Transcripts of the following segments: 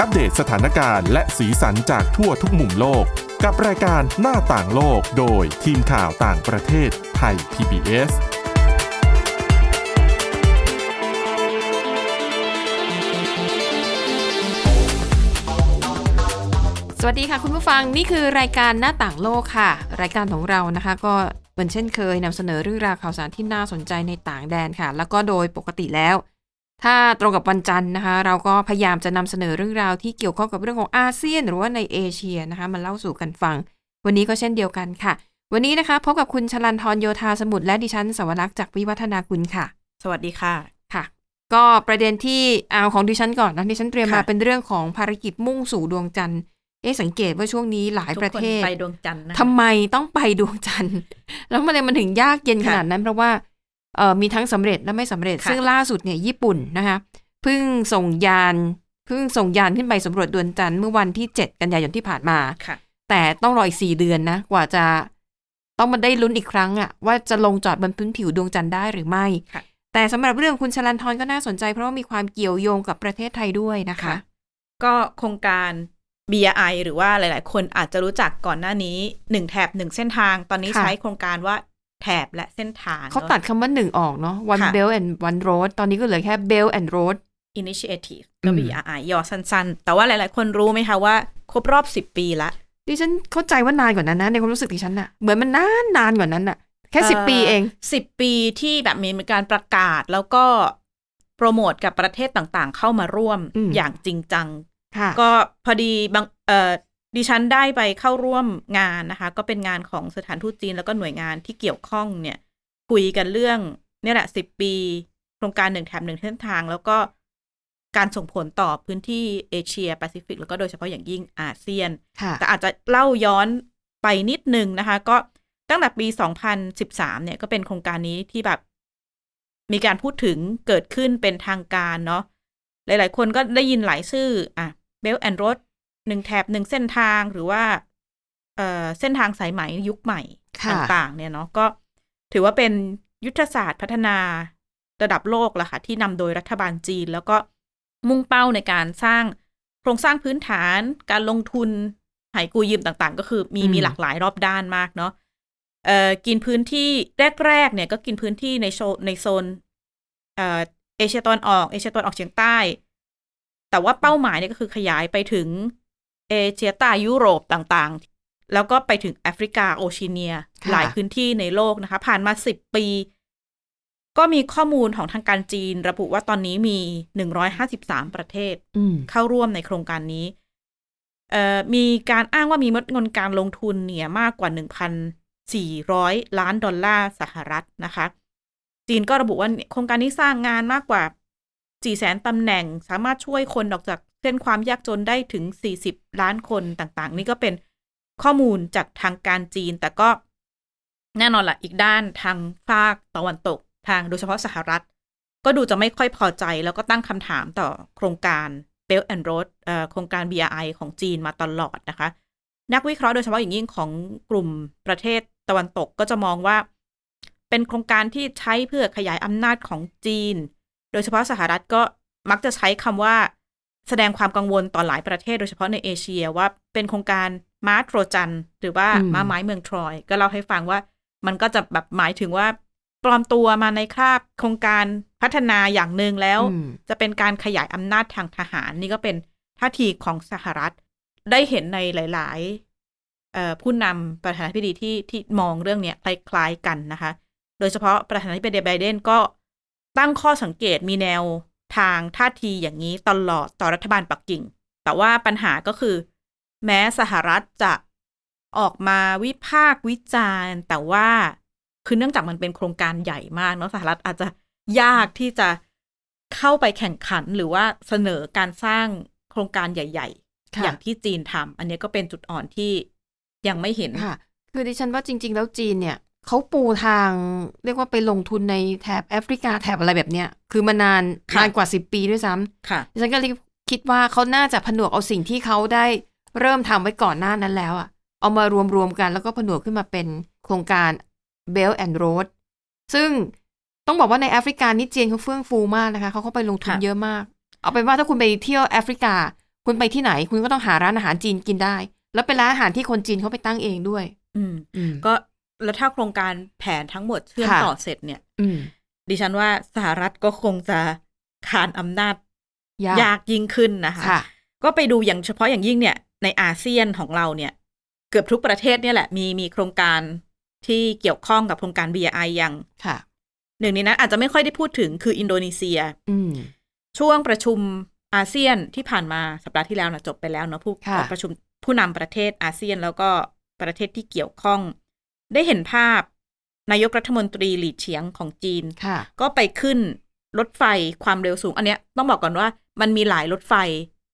อัปเดตสถานการณ์และสีสันจากทั่วทุกมุมโลก กับรายการหน้าต่างโลกโดยทีมข่าวต่างประเทศไทย PBS สวัสดีค่ะคุณผู้ฟังนี่คือรายการหน้าต่างโลกค่ะ รายการของเรานะคะก็เหมือนเช่นเคยนำเสนอเรื่องราวข่าวสารที่น่าสนใจในต่างแดนค่ะ แล้วก็โดยปกติแล้ว ถ้าตรงกับวันจันทร์นะคะ เราก็พยายามจะนำเสนอเรื่องราวที่เกี่ยวข้องกับเรื่องของอาเซียน หรือว่าในเอเชียนะคะมาเล่าสู่กันฟัง วันนี้ก็เช่นเดียวกันค่ะ วันนี้นะคะพบกับคุณชลันทรโยธาสมุทรและดิฉันสวรักษ์จากวิวัฒนาคุณค่ะ สวัสดีค่ะค่ะ ก็ประเด็นที่เอาของดิฉันก่อนนะดิฉันเตรียมมาค่ะเป็นเรื่องของภารกิจมุ่งสู่ดวงจันทร์เอ๊ะสังเกตว่าช่วงนี้หลายทุกประคนเทศไปดวงจันทร์นะทำไมต้องไปดวงจันทร์แล้วมันเลยมันถึงยากเย็นขค่ะนาดนั้นเพราะว่าเอ่อ มีทั้งสำเร็จและไม่สำเร็จค่ะซึ่งล่าสุดเนี่ยญี่ปุ่นนะคะเพิ่งส่งยานเพิ่งส่งยานขึ้นไปสำรวจดวงจันทร์เมื่อวันที่ 7 กันยายนที่ผ่านมาค่ะแต่ต้องรออีกสี่เดือนนะ กว่าจะต้องมาได้ลุ้นอีกครั้งอะว่าจะลงจอดบนพื้นผิวดวงจันทร์ได้หรือไม่ค่ะแต่สำหรับเรื่องคุณชลันทรก็น่าสนใจ เพราะว่ามีความเกี่ยวโยงกับประเทศไทยด้วยนะคะค่ะก็โครงการ BRI หรือว่าหลาย ๆ คนอาจจะรู้จักก่อนหน้านี้หนึ่งแถบหนึ่งเส้นทาง ตอนนี้ค่ะใช้โครงการว่า แถบและเส้นทางเขาตัดคำว่าหนึ่งออกเนาะ one ค่ะ belt and one road ตอนนี้ก็เหลือแค่ belt and road Initiative อืก็ม BRI ย่อสั้นๆ แต่ว่าหลาย ๆ คนรู้ไหมคะว่า ครบรอบสิบปีละดิฉันเข้าใจว่านานกว่านั้นนะในความรู้สึกดิฉันอะเหมือนมันนานนานกว่านั้นอะแค่สิบเอ่อปีเองสิบปีที่แบบมีการประกาศแล้วก็โปรโมทกับประเทศต่างๆ เข้ามาร่วมอืมอย่างจริงจังค่ะก็พอดีบางเอ่อ ดิฉันได้ไปเข้าร่วมงานนะคะ ก็เป็นงานของสถานทูตจีน แล้วก็หน่วยงานที่เกี่ยวข้องเนี่ย คุยกันเรื่องเนี่ยแหละสิบปี โครงการหนึ่งแถบหนึ่งเส้นทาง แล้วก็การส่งผลต่อพื้นที่เอเชียแปซิฟิก แล้วก็โดยเฉพาะอย่างยิ่งอาเซียนค่ะแต่อาจจะเล่าย้อนไปนิดนึงนะคะ ก็ตั้งแต่ปี 2013 เนี่ยก็เป็นโครงการนี้ที่แบบ มีการพูดถึงเกิดขึ้นเป็นทางการเนาะหลาย ๆ คนก็ได้ยินหลายชื่อ อะเบลแอนด์รถ หนึ่งแถบหนึ่งเส้นทางหรือว่าเอ่อเส้นทางสายไหมยุคใหม่ค่ะต่างๆ เนี่ยเนาะก็ถือว่าเป็นยุทธศาสตร์พัฒนาระดับโลกละค่ะ ที่นำโดยรัฐบาลจีน แล้วก็มุ่งเป้าในการสร้างโครงสร้างพื้นฐาน การลงทุนหายกูยืมต่างๆ ก็คือมีอืมมีหลากหลายรอบด้านมากเนาะเอ่อกินพื้นที่แรกๆเนี่ยก็กินพื้นที่ในโซนในโซนเอ่อเอเชียตะวันออกเอเชียตะวันออกเฉียงใต้ แต่ว่าเป้าหมายเนี่ยก็คือขยายไปถึง เอเชียใต้ยุโรปต่างๆ แล้วก็ไปถึงแอฟริกาโอเชียเนียค่ะหลายพื้นที่ในโลกนะคะ ผ่านมาสิบปี ก็มีข้อมูลของทางการจีน ระบุว่าตอนนี้มีหนึ่งร้อยห้าสิบสามประเทศอืมเข้าร่วมในโครงการนี้เอ่อมีการอ้างว่ามีเงินการลงทุนเนี่ยมากกว่า 1,400 ล้านดอลลาร์สหรัฐนะคะ จีนก็ระบุว่าโครงการนี้สร้างงานมากกว่า 4แสนตำแหน่งสามารถช่วยคนออกจากเส้นความยากจนได้ถึง 40 ล้านคนต่างๆ นี่ก็เป็นข้อมูลจากทางการจีน แต่ก็แน่นอนละอีกด้านทางภาคตะวันตกทางโดยเฉพาะสหรัฐ ก็ดูจะไม่ค่อยพอใจแล้วก็ตั้งคำถามต่อโครงการ Belt and Road โครงการ BRI ของจีนมาตลอดนะคะ นักวิเคราะห์โดยเฉพาะอย่างยิ่งของกลุ่มประเทศตะวันตกก็จะมองว่า เป็นโครงการที่ใช้เพื่อขยายอำนาจของจีน ดยเฉพาะสหรัฐก็มักจะใช้คำว่า แสดงความกังวลต่อหลายประเทศ โดยเฉพาะในเอเชียว่าเป็นโครงการม้าโทรจันทร์หรือว่าอืมม้าไม้เมืองทรอย ก็เล่าให้ฟังว่ามันก็จะแบบหมายถึงว่า ปลอมตัวมาในคราบโครงการพัฒนาอย่างหนึ่งแล้วอืมจะเป็นการขยายอำนาจทางทหารนี่ก็เป็นท่าทีของสหรัฐ ได้เห็นในหลายๆเอ่อผู้นำประธานาธิบดีที่ที่มองเรื่องเนี้ยคล้าย ๆ กันนะคะ โดยเฉพาะประธานาธิบดีไบเดนก็ ตั้งข้อสังเกตมีแนวทางท่าทีอย่างนี้ตลอดต่อรัฐบาลปักกิ่ง แต่ว่าปัญหาก็คือ แม้สหรัฐจะออกมาวิพากษ์วิจารณ์ แต่ว่าคือเนื่องจากมันเป็นโครงการใหญ่มากเนาะสหรัฐอาจจะยากที่จะเข้าไปแข่งขันหรือว่าเสนอการสร้างโครงการใหญ่ๆค่ะอย่างที่จีนทำอันนี้ก็เป็นจุดอ่อนที่ยังไม่เห็นค่ะ คือดิฉันว่าจริง ๆ แล้วจีนเนี่ย เขาปูทางเรียกว่าไปลงทุนในแถบแอฟริกาแถบอะไรแบบเนี้ย คือมานานค่ะนานกว่าสิบปีด้วยซ้ำค่ะดิฉันก็เลยคิดว่าเขาน่าจะผนวกเอาสิ่งที่เขาได้เริ่มทำไว้ก่อนหน้านั้นแล้วอะเอามารวมๆกันแล้วก็ผนวกขึ้นมาเป็นโครงการ Belt and Road ซึ่งต้องบอกว่าในแอฟริกานี่จีนเขาเฟื่องฟูมากนะคะเขาเข้าไปลงทุนค่ะเยอะมาก เอาเป็นว่าถ้าคุณไปเที่ยวแอฟริกา คุณไปที่ไหน คุณก็ต้องหาร้านอาหารจีนกินได้ แล้วเป็นร้านอาหารที่คนจีนเขาไปตั้งเองด้วย อืมอืมก็ แล้วถ้าโครงการแผนทั้งหมดเชื่อมค่ะต่อเสร็จเนี่ยอืมดิฉันว่าสหรัฐก็คงจะขานอำนาจยากยากยิ่งขึ้นนะคะค่ะก็ไปดูอย่างเฉพาะอย่างยิ่งเนี่ย ในอาเซียนของเราเนี่ย เกือบทุกประเทศเนี่ยแหละมีมีโครงการที่เกี่ยวข้องกับโครงการ BRI อย่างค่ะหนึ่งในนั้นอาจจะไม่ค่อยได้พูดถึงคืออินโดนีเซียอืมช่วงประชุมอาเซียนที่ผ่านมาสัปดาห์ที่แล้วนะจบไปแล้วเนาะผู้ค่ะประชุมผู้นำประเทศอาเซียนแล้วก็ประเทศที่เกี่ยวข้อง ได้เห็นภาพนายกรัฐมนตรีหลีเฉียงของจีนค่ะก็ไปขึ้นรถไฟความเร็วสูง อันเนี้ยต้องบอกก่อนว่ามันมีหลายรถไฟ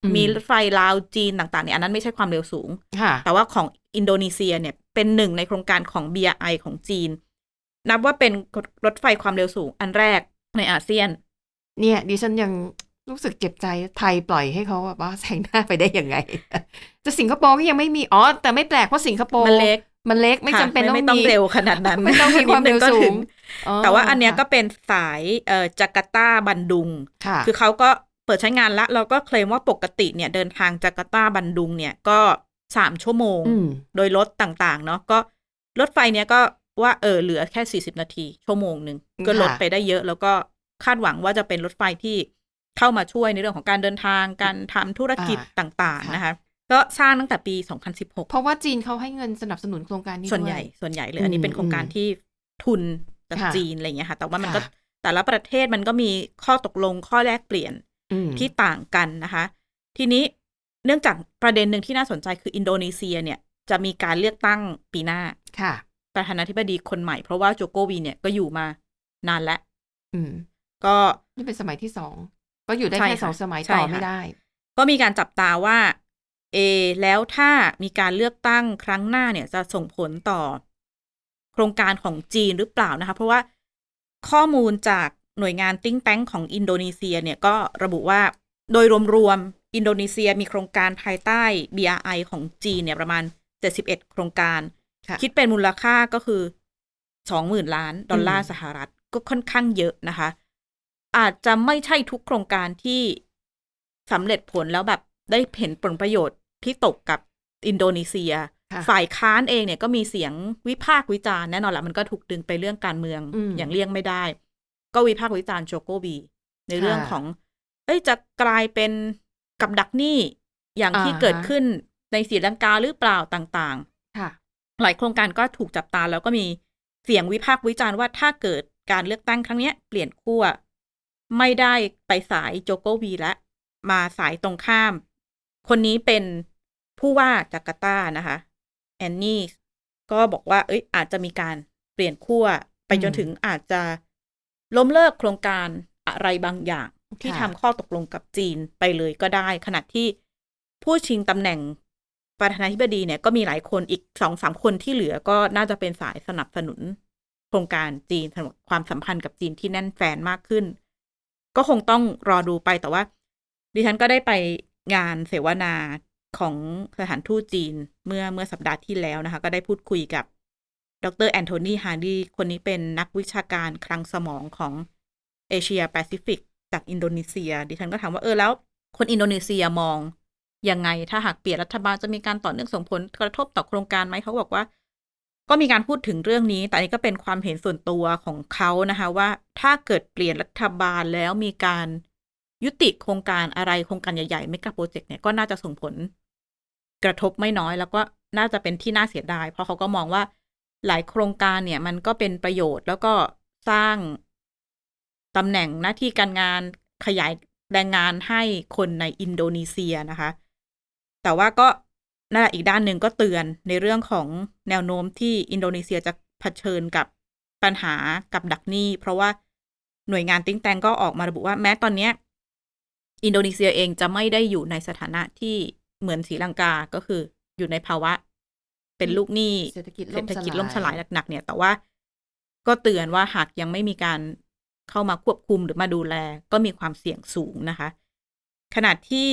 อืมมีรถไฟลาวจีนต่างๆเนี่ยอันนั้นไม่ใช่ความเร็วสูงค่ะแต่ว่าของอินโดนีเซียเนี่ยเป็นหนึ่งในโครงการของ BRI ของจีน นับว่าเป็นรถไฟความเร็วสูงอันแรกในอาเซียน เนี่ย ดิฉันยังรู้สึกเจ็บใจไทยปล่อยให้เขาแบบว่าแซงหน้าไปได้ยังไงแต่สิงคโปร์ก็ยังไม่มีอ๋อแต่ไม่แปลกเพราะสิงคโปร์มันเล็ก มันเล็กไม่ค่ะจำเป็นต้องไม่ต้องมีเร็วขนาดนั้นไม่ต้องมีความเร็วนิดนึก็สูถึงแต่ว่าอันเนี้ยก็เป็นสายเอ่อจาการ์ตาบันดุงค่ะคือเขาก็เปิดใช้งานละเราก็เคลมว่าปกติเนี่ยเดินทางจาการ์ตาบันดุงเนี่ยก็สามชั่วโมงอืมโดยรถต่างๆ เนาะก็รถไฟเนี้ยก็ว่าเออเหลือแค่สี่สิบนาที ชั่วโมงหนึ่งก็ลดไปได้เยอะ แล้วก็คาดหวังว่าจะเป็นรถไฟที่เข้ามาช่วยในเรื่องของการเดินทางการทำธุรกิจอ่าต่างค่ะๆนะคะ ก็สร้างตั้งแต่ปี 2016 เพราะว่าจีนเขาให้เงินสนับสนุนโครงการนี้ส่วนใหญ่ด้วยส่วนใหญ่เลยอันนี้เป็นโครงการที่ทุนจากค่ะจีนอะไรอย่างเงี้ยค่ะ แต่ว่ามันก็ค่ะแต่ละประเทศมันก็มีข้อตกลงข้อแลกเปลี่ยนอืมที่ต่างกันนะคะ ทีนี้เนื่องจากประเด็นหนึ่งที่น่าสนใจคืออินโดนีเซียเนี่ยจะมีการเลือกตั้งปีหน้าค่ะประธานาธิบดีคนใหม่เพราะว่าโจโกวีเนี่ยก็อยู่มานานแล้วอืม ก็นี่เป็นสมัยที่สองก็อยู่ได้ใช่แค่ค่ะสองสมัยใช่ต่อค่ะไม่ได้ ก็มีการจับตาว่า เอแล้วถ้ามีการเลือกตั้งครั้งหน้าเนี่ยจะส่งผลต่อ โครงการของจีนหรือเปล่านะคะ เพราะว่าข้อมูลจากหน่วยงานติ้งแต้งของอินโดนีเซียเนี่ยก็ระบุว่าโดยรวมๆอินโดนีเซียมีโครงการภายใต้ BRI ของจีนเนี่ยประมาณ 71 โครงการค่ะคิดเป็นมูลค่าก็คือ 20,000 ล้านดอลลาร์อืมสหรัฐก็ค่อนข้างเยอะนะคะ อาจจะไม่ใช่ทุกโครงการที่สำเร็จผลแล้วแบบได้เห็นผลประโยชน์ ที่ตกกับอินโดนีเซียค่ะฝ่ายค้านเองเนี่ยก็มีเสียงวิพากษ์วิจารณ์แน่นอนแหละมันก็ถูกดึงไปเรื่องการเมืองอืมอย่างเลี่ยงไม่ได้ ก็วิพากษ์วิจารณ์โจโกบี ในเรื่องค่ะของ เอ้ยจะกลายเป็นกับดักหนี้อย่างที่อ่าฮะเกิดขึ้นในศรีลังกาหรือเปล่าต่างค่ะๆหลายโครงการก็ถูกจับตาแล้วก็มีเสียงวิพากษ์วิจารณ์ว่าถ้าเกิดการเลือกตั้งครั้งเนี้ยเปลี่ยนขั้วไม่ได้ไปสายโจโกบีและ มาสายตรงข้าม คนนี้เป็น ผู้ว่าจาการ์ตานะคะแอนนี่ก็บอกว่า เอ้ย อาจจะมีการเปลี่ยนขั้วไปจนอืมถึงอาจจะล้มเลิกโครงการอะไรบางอย่าง ที่ค่ะทำข้อตกลงกับจีนไปเลยก็ได้ ขณะที่ผู้ชิงตำแหน่งประธานาธิบดีเนี่ยก็มีหลายคนอีกสองสามคนที่เหลือก็น่าจะเป็นสายสนับสนุน โครงการจีนสำหรับความสัมพันธ์กับจีนที่แน่นแฟ้นมากขึ้น ก็คงต้องรอดูไปแต่ว่า ดิฉันก็ได้ไปงานเสวนา ของสถานทูตจีนเมื่อเมื่อสัปดาห์ที่แล้วนะคะ ก็ได้พูดคุยกับ ดรแอนโทนีฮาร์ดีคนนี้เป็นนักวิชาการคลังสมองของเอเชียแปซิฟิกจากอินโดนีเซีย ดิฉันก็ถามว่าเออแล้ว คนอินโดนีเซียมองยังไงถ้าหากเปลี่ยนรัฐบาลจะมีการต่อเนื่องส่งผลกระทบต่อโครงการไหมเขาบอกว่า ก็มีการพูดถึงเรื่องนี้ แต่นนี้ก็เป็นความเห็นส่วนตัวของเขานะคะว่าถ้าเกิดเปลี่ยนรัฐบาลแล้วมีการยุติโครงการอะไรโครงการใหญ่ๆไม่กับโปรเจกต์เนี่ยก็น่าจะส่งผล กระทบไม่น้อยแล้วก็น่าจะเป็นที่น่าเสียดาย เพราะเขาก็มองว่าหลายโครงการเนี่ย มันก็เป็นประโยชน์แล้วก็สร้างตำแหน่งหน้าที่การงานขยายแรงงานให้คนในอินโดนีเซียนะคะ แต่ว่าก็นั่นแหละอีกด้านหนึ่งก็เตือนในเรื่องของแนวโน้มที่อินโดนีเซียจะเผชิญกับปัญหากับดักหนี้ เพราะว่าหน่วยงาน think tank ก็ออกมาระบุว่าแม้ตอนเนี้ย อินโดนีเซียเองจะไม่ได้อยู่ในสถานะที่ เหมือนศรีลังกาก็คืออยู่ในภาวะ เป็นลูกหนี้เศรษฐกิจเศรษฐกิจล่ล่มมสสลาลายยหนักๆเนี่ย แต่ว่าก็เตือนว่าหากยังไม่มีการเข้ามาควบคุมหรือมาดูแล ก็มีความเสี่ยงสูงนะคะขณะที่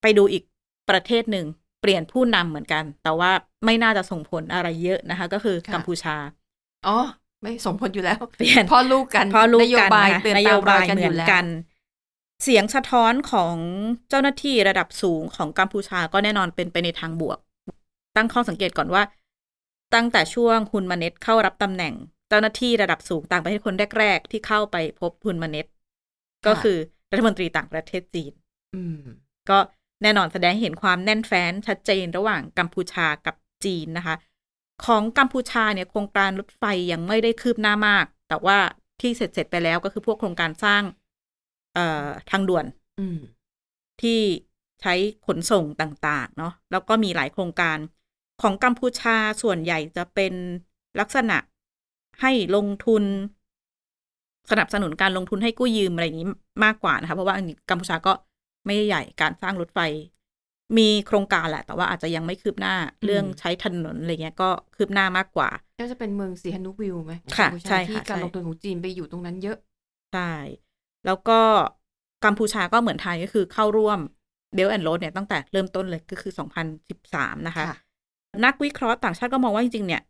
ไปดูอีกประเทศหนึ่งเปลี่ยนผู้นำเหมือนกัน แต่ว่าไม่น่าจะส่งผลอะไรเยอะนะคะ ก็คือกัมพูชา อ๋อ ไม่สมผลอยู่แล้ว เปลี่ยนพ่อลูกกันพ่อลูกนโยกันบายนะคะเตือนนตาโยมรบาอยยกันเหอมืยู่อนแล้วกัน เสียงสะท้อนของเจ้าหน้าที่ระดับสูงของกัมพูชาก็แน่นอนเป็นไปในทางบวก ตั้งข้อสังเกตก่อนว่า ตั้งแต่ช่วงฮุนมาเน็ตเข้ารับตำแหน่ง เจ้าหน้าที่ระดับสูงต่างประเทศคนแรก ๆ ที่เข้าไปพบฮุนมาเน็ตก็คือรัฐมนตรีต่างประเทศจีนก็แน่นอนแสดงเห็นความแน่นแฟ้นชัดเจนระหว่างกัมพูชากับจีนนะคะ ของกัมพูชาเนี่ยโครงการรถไฟยังไม่ได้คืบหน้ามาก แต่ว่าที่เสร็จเสร็จๆไปแล้วก็คือพวกโครงการสร้าง ทางด่วนอืมที่ใช้ขนส่งต่าง ๆ เนาะแล้วก็มีหลายโครงการของกัมพูชาส่วนใหญ่จะเป็นลักษณะให้ลงทุน สนับสนุนการลงทุนให้กู้ยืมอะไรอย่างนี้มากกว่านะคะ เพราะว่าอันนี้กัมพูชาก็ไม่ได้ใหญ่การสร้างรถไฟ มีโครงการแหละ แต่ว่าอาจจะยังไม่คืบหน้าเรื่องใช้ถนนอะไรเงี้ยก็คืบหน้ามากกว่า ก็จะเป็นเมืองสีฮานุวิวไหมค่ะกัมพูาใช่ค่ะที่การใช่ลงทุนของจีนไปอยู่ตรงนั้นเยอะใช่ แล้วก็กัมพูชาก็เหมือนไทยก็คือเข้าร่วมเบลแอนด์โรดเนี่ยตั้งแต่เริ่มต้นเลยก็คือ 2013 นะคะค่ะนักวิเคราะห์ต่างชาติก็มองว่าจริง ๆ เนี่ย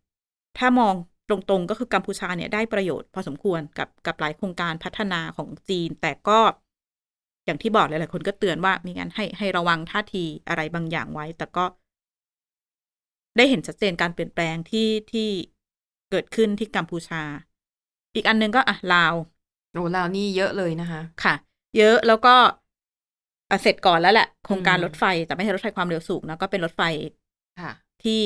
ถ้ามองตรงๆ ก็คือกัมพูชาเนี่ยได้ประโยชน์พอสมควรกับกับหลายโครงการพัฒนาของจีน แต่ก็อย่างที่บอกหลายๆคนก็เตือนว่ามีการให้ให้ระวังท่าทีอะไรบางอย่างไว้ แต่ก็ ได้เห็นชัดเจนการเปลี่ยนแปลงที่ที่เกิดขึ้นที่กัมพูชา อีกอันหนึงก็อะลาว โอ้ลาวนี่เยอะเลยนะคะค่ะ เยอะแล้วก็อะเสร็จก่อนแล้วแหละโครงการอืมรถไฟแต่ไม่ใช่รถไฟความเร็วสูงนะก็เป็นรถไฟค่ะ ที่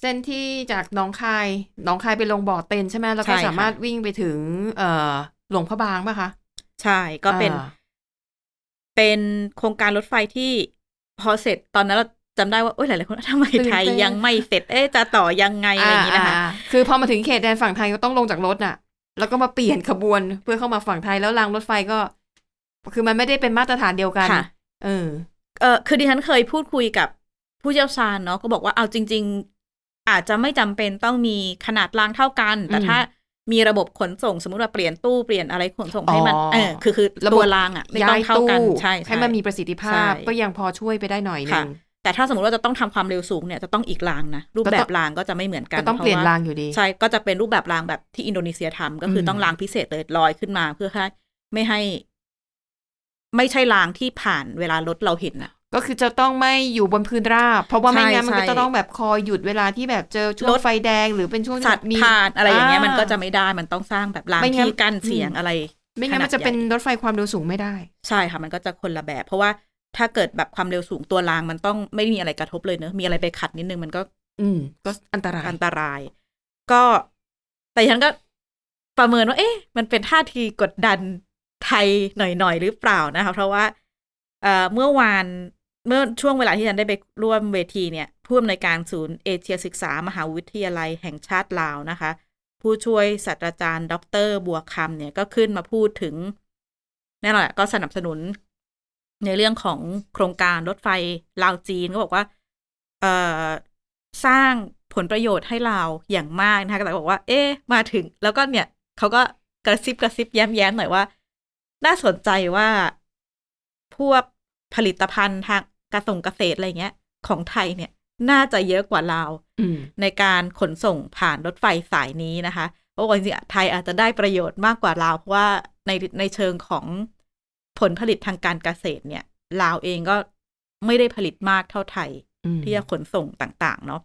เส้นที่จากหนองคายหนองคายไปลงบ่อเต็นใช่ไหมแล้วก็ใช่ค่ะสามารถวิ่งไปถึง เอ่อหลวงพระบางป่ะคะ ใช่ก็เป็นอ่าเป็นโครงการรถไฟที่พอเสร็จตอนนั้นเราจำได้ว่า โอ้ยหลาย ๆ คนทำไมไทยยังไม่เสร็จ เอ๊ะจะต่อยังไงอะไรอย่างนี้นะคะาคือพอมาถึงเขตแดนฝั่งไทยก็ต้องลงจากรถน่ะ แล้วก็มาเปลี่ยนขบวนเพื่อเข้ามาฝั่งไทยแล้วรางรถไฟก็ คือมันไม่ได้เป็นมาตรฐานเดียวกันค่ะเออเออคือดิฉันเคยพูดคุยกับผู้เชี่ยวชาญเนาะก็บอกว่าเอาจริง ๆ อาจจะไม่จำเป็นต้องมีขนาดรางเท่ากัน แต่อืมถ้ามีระบบขนส่งสมมติว่าเปลี่ยนตู้เปลี่ยนอะไรขนส่งให้มันอ๋อเออคือคือระบบตัวรางอะไม่ต้องเท่ากันใช่ใช่ให้มันมีประสิทธิภาพใช่ก็ยังพอช่วยไปได้หน่อยหนึค่ะง แต่ถ้าสมมติว่าจะต้องทำความเร็วสูงเนี่ยจะต้องอีกรางนะ รูปแบบรางก็จะไม่เหมือนกันก็ต้องเปลี่ยนพะว่รางอยู่ดี ใช่ ก็จะเป็นรูปแบบรางแบบที่อินโดนีเซียทำก็คืออมต้องรางพิเศษเลยลอยขึ้นมาเพื่อให้ไม่ให้ ไม่ใช่รางที่ผ่านเวลารถเราเห็นน่ะก็คือจะต้องไม่อยู่บนพื้นราบ เพราะว่าไม่ใช่งั้นมันก็ใช่จะต้องแบบคอยหยุดเวลาที่แบบเจอช่วรงถไฟแดงหรือเป็นช่วงที่สัตว์มีผ่านอะไรอย่างเงี้ยอ่ามัมันก็จะไม่ได้มันต้องสร้างแบบรางไม่งั้นที่กั้นเสียงอืมอะไร ไม่งั้นมันจะเป็นรถไฟความเร็วสูงไม่ได้ ใช่ค่ะมันก็จะคนละแบบ เพราะว่า ถ้าเกิดแบบความเร็วสูงตัวรางมันต้องไม่มีอะไรกระทบเลยเนอะมีอะไรไปขัดนิดนึงมันก็ อืม ก็อันตรายอันตราย ก็ แต่ฉันก็ประเมินว่า เอ๊ะ มันเป็นท่าทีกดดันไทยหน่อยๆหรือเปล่านะคะ เพราะว่า เอ่อเมื่อวานเมื่อช่วงเวลาที่ฉันได้ไปร่วมเวทีเนี่ยผู้อำนวยการศูนย์เอเชียศึกษามหาวิทยาลัยแห่งชาติลาวนะคะ ผู้ช่วยศาสตราจารย์ ดร บัวคำเนี่ยก็ขึ้นมาพูดถึงแน่นอนแหละก็สนับสนุน ในเรื่องของโครงการรถไฟลาวจีนก็บอกว่าเอ่อสร้างผลประโยชน์ให้เราอย่างมากนะคะแต่บอกว่า เอ๊ะมาถึง แล้วก็เนี่ยเขาก็กระซิบกระซิบแย้มแย้มหน่อยว่า น่าสนใจว่าพวกผลิตภัณฑ์ทางกระส่งเกษตรอะไรเงี้ย ของไทยเนี่ยน่าจะเยอะกว่าลาวอืมในการขนส่งผ่านรถไฟสายนี้นะคะเพราะว่าจริงๆไทยอาจจะได้ประโยชน์มากกว่าลาวเพราะว่าในในเชิงของ ผลผลิตทางการเกษตรเนี่ยลาวเองก็ไม่ได้ผลิตมากเท่าไทยอืมที่จะขนส่งต่างๆ เนาะ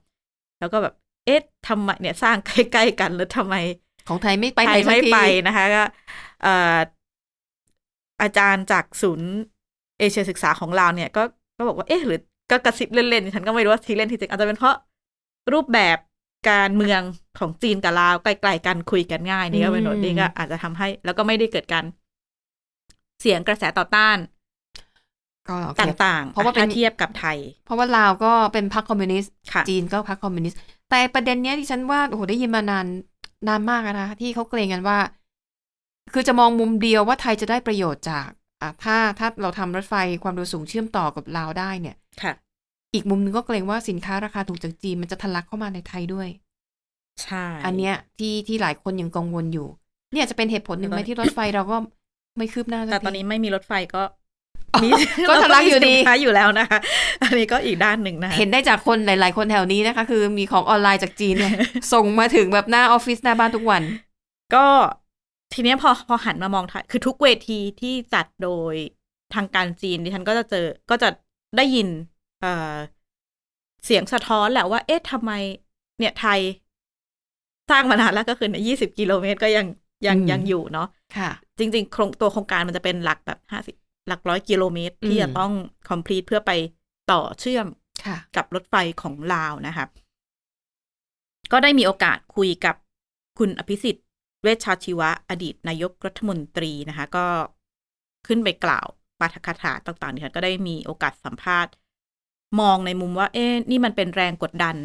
แล้วก็แบบเอ๊ะทำไมเนี่ยสร้างใกล้ๆกันแล้วทำไม ของไทยไม่ไปไทหนยสักไม่ทีไปนะคะก็เอ่ออาจารย์จากศูนย์เอเชียศึกษาของเราเนี่ย ก็ก็บอกว่าเอ๊ะหรือก็กระซิบเล่นๆฉันก็ไม่รู้ว่าทีเล่นทีจริงอาจจะเป็นเพราะรูปแบบการเมืองของจีนกับลาวใกล้ๆกันคุยกันง่ายนี่ก็เป็นหนนี่ก็อาจจะทำให้ แล้วก็ไม่ได้เกิดการ เสียงกระแสต่อต้านก็โอเคต่างๆ เพราะว่าเป็นถ้าเทียบกับไทย เพราะว่าลาวก็เป็นพรรคคอมมิวนิสต์ค่ะจีนก็พรรคคอมมิวนิสต์แต่ประเด็นเนี้ยที่ฉันว่าโอ้โหได้ยินมานานนานมากแล้วนะที่เขาเกรงกันว่า คือจะมองมุมเดียวว่าไทยจะได้ประโยชน์จากอะถ้าถ้าเราทำรถไฟความเร็วสูงเชื่อมต่อกับลาวได้เนี่ยค่ะ อีกมุมหนึงก็เกรงว่าสินค้าราคาถูกจากจีนมันจะทะลักเข้ามาในไทยด้วยใช่อันเนี้ยที่ที่หลายคนยังกังวลอยู่ เนี่ยจะเป็นเหตุผลหนึ่งไหมที่รถไฟเราก็ ไม่คืบหน้าสักแต่ตอนทีนี้ไม่มีรถไฟก็อ๋อก็ทะลักอยู่ดีเรามีสินค้าอยู่แล้วนะคะ อันนี้ก็อีกด้านหนึ่งนะคะเห็นได้จากคนหลาย ๆ คนแถวนี้นะคะ คือมีของออนไลน์จากจีนเนี่ยส่งมาถึงแบบหน้าออฟฟิศหน้าบ้านทุกวัน ก็ทีเนี้ยพอพอหันมามองไทยคือทุกเวทีที่จัดโดยทางการจีนดิฉันก็จะเจอก็จะได้ยินเอ่อเสียงสะท้อนแหละว่า เอ๊ะทำไมเนี่ยไทย สร้างมานานแล้วก็คือในยี่สิบกิโลเมตรก็ยังยังอืมยังอยู่เนาะ ค่ะ จริง ๆ โครงตัวโครงการมันจะเป็นหลักแบบห้าสิบหลักร้อยกิโลเมตร ที่อืมจะต้อง complete เพื่อไปต่อเชื่อมค่ะกับรถไฟของลาวนะคะก็ได้มีโอกาสคุยกับคุณอภิสิทธิ์ เวชชาชีวะ อดีตนายกรัฐมนตรีนะคะ ก็ขึ้นไปกล่าวปาฐกถาต่างๆดิฉันก็ได้มีโอกาสสัมภาษณ์ มองในมุมว่า เอ๊ะนี่มันเป็นแรงกดดัน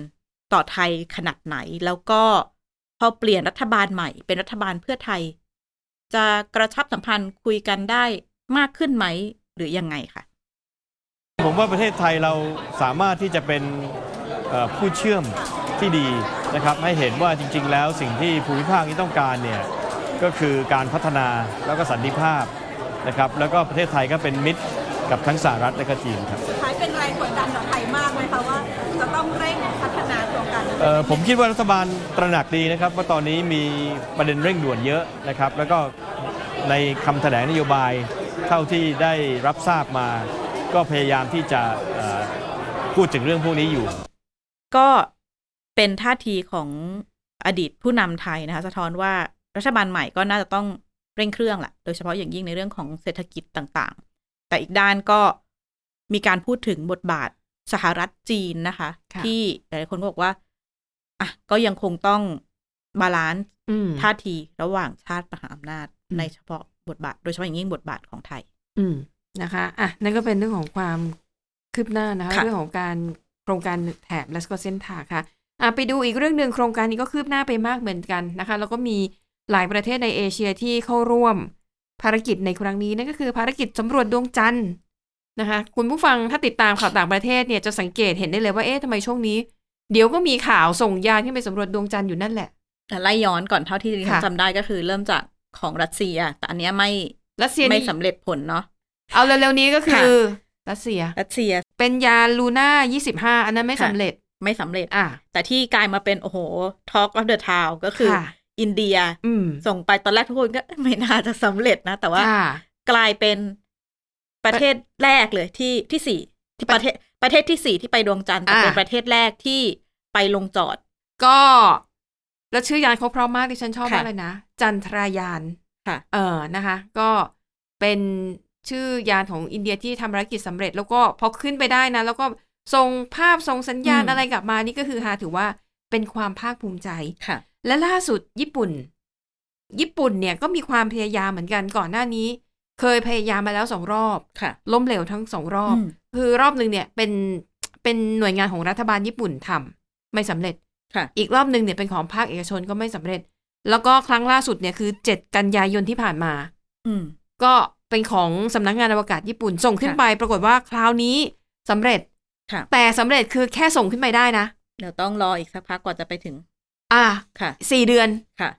ต่อไทยขนาดไหน แล้วก็พอเปลี่ยนรัฐบาลใหม่ เป็นรัฐบาลเพื่อไทย จะกระชับสัมพันธ์คุยกันได้มากขึ้นไหมหรือยังไงคะผมว่าประเทศไทยเราสามารถที่จะเป็นเอ่อผู้เชื่อมที่ดีนะครับให้เห็นว่าจริง ๆ แล้วสิ่งที่ภูมิภาคนี้ต้องการเนี่ยก็คือการพัฒนาแล้วก็สันติภาพนะครับแล้วก็ประเทศไทยก็เป็นมิตรกับทั้งสหรัฐและก็จีนครับสุดท้ายเป็นแรงกดดันต่อไทยมาก เอ่อผมคิดว่ารัฐบาลตระหนักดีนะครับว่าตอนนี้มีประเด็นเร่งด่วนเยอะนะครับ แล้วก็ในคำแถลงนโยบายเท่าที่ได้รับทราบมา ก็พยายามที่จะเอ่อพูดถึงเรื่องพวกนี้อยู่ ก็เป็นท่าทีของอดีตผู้นำไทยนะคะสะท้อนว่ารัฐบาลใหม่ก็น่าจะต้องเร่งเครื่องแหละโดยเฉพาะอย่างยิ่งในเรื่องของเศรษฐกิจต่างๆ แต่อีกด้านก็มีการพูดถึงบทบาทสหรัฐจีนนะคะ ค่ะ ที่หลายๆคนก็บอกว่า อะก็ยังคงต้อง balance อืมท่าทีระหว่างชาติมหาอำนาจอืมในเฉพาะบทบาท โดยเฉพาะอย่างยิ่งบทบาทของไทย อืมนะคะอะนั่นก็เป็นเรื่องของความคืบหน้านะคะค่ะเรื่องของการโครงการแถบและก็เส้นทางค่ะอะไปดูอีกเรื่องหนึ่งโครงการนี้ก็คืบหน้าไปมากเหมือนกันนะคะ แล้วก็มีหลายประเทศในเอเชียที่เข้าร่วมภารกิจในครั้งนี้นั่นก็คือภารกิจสำรวจดวงจันทร์นะคะ คุณผู้ฟังถ้าติดตามข่าวต่างประเทศเนี่ยจะสังเกตเห็นได้เลยว่าเอ๊ะทำไมช่วงนี้ เดี๋ยวก็มีข่าวส่งยานขึ้นไปสำรวจดวงจันทร์อยู่นั่นแหละแต่ไล่ย้อนก่อนเท่าที่ดิฉันค่ะจำได้ก็คือเริ่มจากของรัสเซีย แต่อันเนี้ยไม่รัสเซียไม่นี่สำเร็จผลเนาะเอาเร็วๆนี้ก็คือค่ะรัสเซียรัสเซีย เป็นยานลูน่า25อันนั้นไม่ค่ะสำเร็จไม่สำเร็จอะแต่ที่กลายมาเป็น โอ้โห Talk of the Town ก็คือค่ะอินเดียอืมส่งไปตอนแรกทุกคนก็ไม่น่าจะสำเร็จนะ แต่ว่าค่ะกลายเป็นประเทศแรกเลยที่ที่สี่ที่ประเทศ ประเทศที่สี่ที่ไปดวงจันทร์แต่อ่าเป็นประเทศแรกที่ไปลงจอด ก็แล้วชื่อยานเขาเพราะมากที่ฉันชอบค่ะมากเลยนะ จันทรายานค่ะ เออนะคะ ก็เป็นชื่อยานของอินเดียที่ทำภารกิจสำเร็จ แล้วก็พอขึ้นไปได้นะ แล้วก็ส่งภาพส่งสัญญาณอืมอะไรกลับมานี่ก็คือฮาถือว่าเป็นความภาคภูมิใจค่ะ และล่าสุดญี่ปุ่น ญี่ปุ่นเนี่ยก็มีความพยายามเหมือนกันก่อนหน้านี้ เคยพยายามมาแล้วสองรอบค่ะล้มเหลวทั้งสองรอบอืมคือรอบหนึ่งเนี่ยเป็นเป็นหน่วยงานของรัฐบาลญี่ปุ่นทำไม่สำเร็จค่ะอีกรอบหนึ่งเนี่ยเป็นของภาคเอกชนก็ไม่สำเร็จ แล้วก็ครั้งล่าสุดเนี่ยคือเจ็ดกันยายนที่ผ่านมา อืมก็เป็นของสำนักงานอวกาศญี่ปุ่นส่งขึ้นไป ปรากฏว่าคราวนี้สำเร็จค่ะแต่สำเร็จคือแค่ส่งขึ้นไปได้นะเดี๋ยวต้องรออีกสักพักกว่าจะไปถึง อ่าค่ะ สี่เดือนค่ะ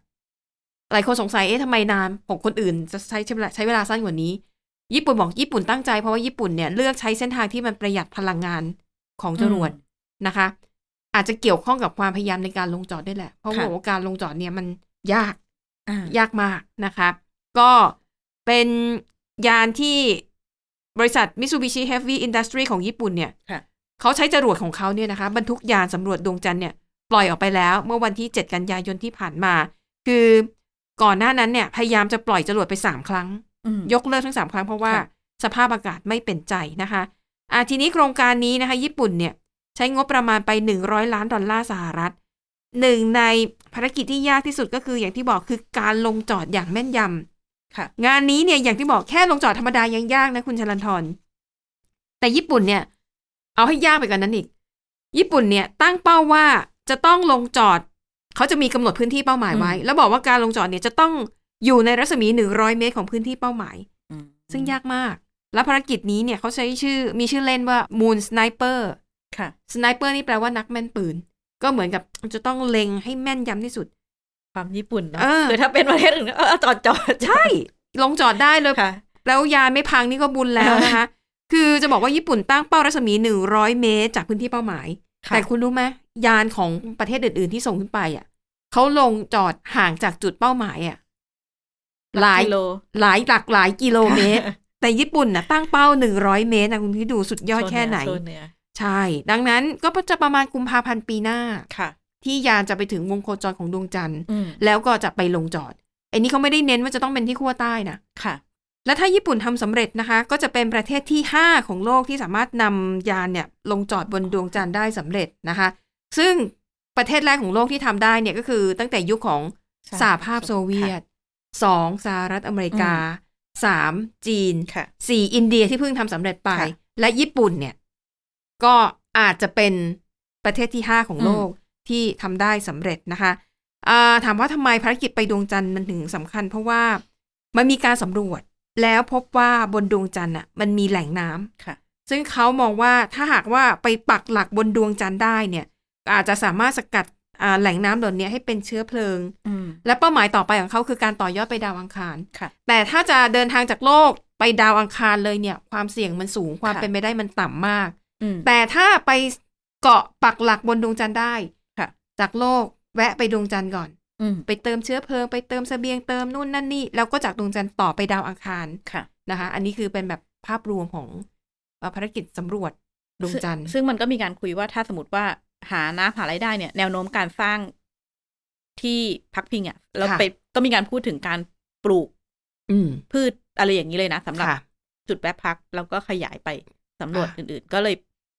หลายคนสงสัยเอ๊ะทำไมนานของคนอื่นจะใช้ใช้เวลาใช้เวลาสั้นกว่านี้ ญี่ปุ่นบอกญี่ปุ่นตั้งใจเพราะว่าญี่ปุ่นเนี่ยเลือกใช้เส้นทางที่มันประหยัดพลังงานของจรวดนะคะ อาจจะเกี่ยวข้องกับความพยายามในการลงจอดด้วยแหละ เพราะค่ะว่าการลงจอดเนี่ยมันยากอ่ายากมากนะคะ ก็เป็นยานที่บริษัท Mitsubishi Heavy Industry ของญี่ปุ่นเนี่ยค่ะเขาใช้จรวดของเขาเนี่ยนะคะบรรทุกยานสำรวจดวงจันทร์เนี่ยปล่อยออกไปแล้ว เมื่อวันที่ 7 กันยายนที่ผ่านมา คือ ก่อนหน้านั้นเนี่ยพยายามจะปล่อยจรวดไป3ครั้งอืมยกเลิกทั้ง3ครั้งเพราะว่าค่ะสภาพอากาศไม่เป็นใจนะคะอ่าทีนี้โครงการนี้นะคะ ญี่ปุ่นเนี่ย ใช้งบประมาณไป100ล้านดอลลาร์สหรัฐหนึ่งในภารกิจที่ยากที่สุดก็คืออย่างที่บอกคือการลงจอดอย่างแม่นยำค่ะ งานนี้เนี่ยอย่างที่บอกแค่ลงจอดธรรมดายังยากนะคุณชลันทรแต่ญี่ปุ่นเนี่ย เอาให้ยากไปกว่านั้นอีก ญี่ปุ่นเนี่ย ตั้งเป้าว่าจะต้องลงจอด เขาจะมีกำหนดพื้นที่เป้าหมายไว้อืมแล้วบอกว่าการลงจอดเนี่ยจะต้องอยู่ในรัศมีหนึ่งร้อยเมตรของพื้นที่เป้าหมายอืมซึ่งยากมาก และภารกิจนี้เนี่ยเขาใช้ชื่อมีชื่อเล่นว่า Moon Sniper ค่ะ Sniper นี่แปลว่านักแม่นปืน ก็เหมือนกับจะต้องเล็งให้แม่นยำที่สุด ความญี่ปุ่นเนาะเออคือถ้าเป็นประเทศอื่นก็เออจอดจอดใช่ ลงจอดได้เลยค่ะแล้วยานไม่พังนี่ก็บุญแล้วนะคะ คือจะบอกว่าญี่ปุ่นตั้งเป้ารัศมีหนึ่งร้อยเมตร จากพื้นที่เป้าหมายค่ะแต่คุณรู้ไหมยานของประเทศอื่น ๆ ที่ส่งขึ้นไปอะ เขาลงจอดห่างจากจุดเป้าหมายอะหลายกิโลหลายหลักหลายกิโลเมตร แต่ญี่ปุ่นน่ะตั้งเป้า100เมตรนะคุณคิดดูสุดยอดแค่ไหนโซเนื้อใช่ ดังนั้นก็จะประมาณกุมภาพันธ์ปีหน้าค่ะ ที่ยานจะไปถึงวงโคจรของดวงจันทร์อืมแล้วก็จะไปลงจอดไอ้นี่เขาไม่ได้เน้นว่าจะต้องเป็นที่ขั้วใต้นะค่ะ และถ้าญี่ปุ่นทำสำเร็จนะคะ ก็จะเป็นประเทศที่5ของโลกที่สามารถนำยานเนี่ยลงจอดบนดวงจันทร์ได้สำเร็จนะคะ ซึ่ง ประเทศแรกของโลกที่ทำได้เนี่ยก็คือตั้งแต่ยุคของสหสหภาพโซเวียตสองสหรัฐอเมริกาสามจีนค่ะสี่อินเดียที่เพิ่งทำสำเร็จไปค่ะและญี่ปุ่นเนี่ย ก็อาจจะเป็นประเทศที่5ของโลกที่ทำได้สำเร็จนะคะอ่าถามว่าทำไมภารกิจไปดวงจันทร์มันถึงสำคัญ เพราะว่ามันมีการสำรวจแล้วพบว่าบนดวงจันทร์อะ มันมีแหล่งน้ำค่ะ ซึ่งเขามองว่าถ้าหากว่าไปปักหลักบนดวงจันทร์ได้เนี่ย อาจจะสามารถสกัดอ่าแหล่งน้ำเหล่านี้ให้เป็นเชื้อเพลิงอืมและเป้าหมายต่อไปของเขาคือการต่อยอดไปดาวอังคารค่ะแต่ถ้าจะเดินทางจากโลกไปดาวอังคารเลยเนี่ย ความเสี่ยงมันสูงความค่ะเป็นไปได้มันต่ำมากอืมแต่ถ้าไปเกาะปักหลักบนดวงจันทร์ได้ค่ะจากโลกแวะไปดวงจันทร์ก่อนอืมไปเติมเชื้อเพลิงไปเติมเสบียงเติมนู่นนั่นนี่แล้วก็จากดวงจันทร์ต่อไปดาวอังคารค่ะนะคะ อันนี้คือเป็นแบบภาพรวมของเอ่อภารกิจสำรวจดวงจันทร์ซึ่งซึ่งมันก็มีการคุยว่าถ้าสมมติว่า หาน้ำหารายได้เนี่ย แนวโน้มการสร้างที่พักพิงอะแล้วค่ะไปก็มีการพูดถึงการปลูก อืมพืชอะไรอย่างนี้เลยนะสำหรับค่ะจุดแวะพักแล้วก็ขยายไปสำรวจอะอื่น ๆ ก็เลย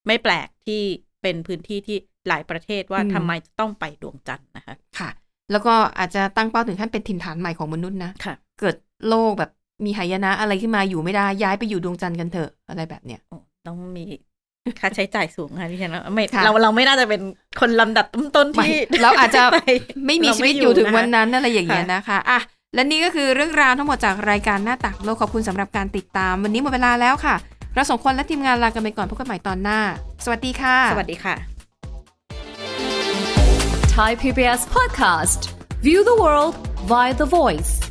ไม่แปลกที่เป็นพื้นที่ที่หลายประเทศว่าอืมทำไมจะต้องไปดวงจันทร์นะคะ ค่ะ แล้วก็อาจจะตั้งเป้าถึงขั้นเป็นถิ่นฐานใหม่ของมนุษย์นะค่ะ เกิดโลกแบบมีหายนะอะไรขึ้นมาอยู่ไม่ได้ย้ายไปอยู่ดวงจันทร์กันเถอะอะไรแบบเนี้ยโอ้ต้องมี ค่าใช้จ่ายสูงค่ะที่ฉันว่าไม่ค่ะเราเราไม่น่าจะเป็นคนลำดับต้นๆไม่ที่เราอาจจะไปไม่มีเราชีวิตอยู่ถึงะคะวันนั้นอะไรอย่างเงี้ยค่ะนะคะอะและนี่ก็คือเรื่องราวทั้งหมดจากรายการหน้าต่างโลกขอบคุณสำหรับการติดตาม วันนี้หมดเวลาแล้วค่ะ เราสองคนและทีมงานลากันไปก่อนพบกันใหม่ตอนหน้า สวัสดีค่ะ สวัสดีค่ะ Thai PBS podcast. View the world via the voice.